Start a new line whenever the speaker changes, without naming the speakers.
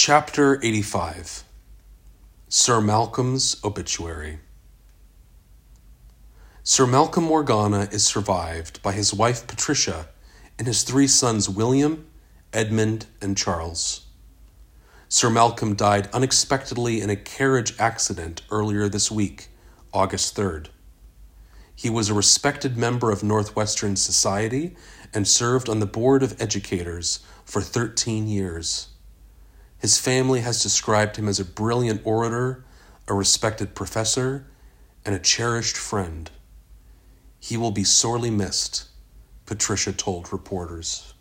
Chapter 85 Sir Malcolm's Obituary Sir Malcolm Morgana is survived by his wife Patricia and his three sons William, Edmund, and Charles. Sir Malcolm died unexpectedly in a carriage accident earlier this week, August 3rd. He was a respected member of Northwestern Society and served on the Board of Educators for 13 years. His family has described him as a brilliant orator, a respected professor, and a cherished friend. He will be sorely missed, Patricia told reporters.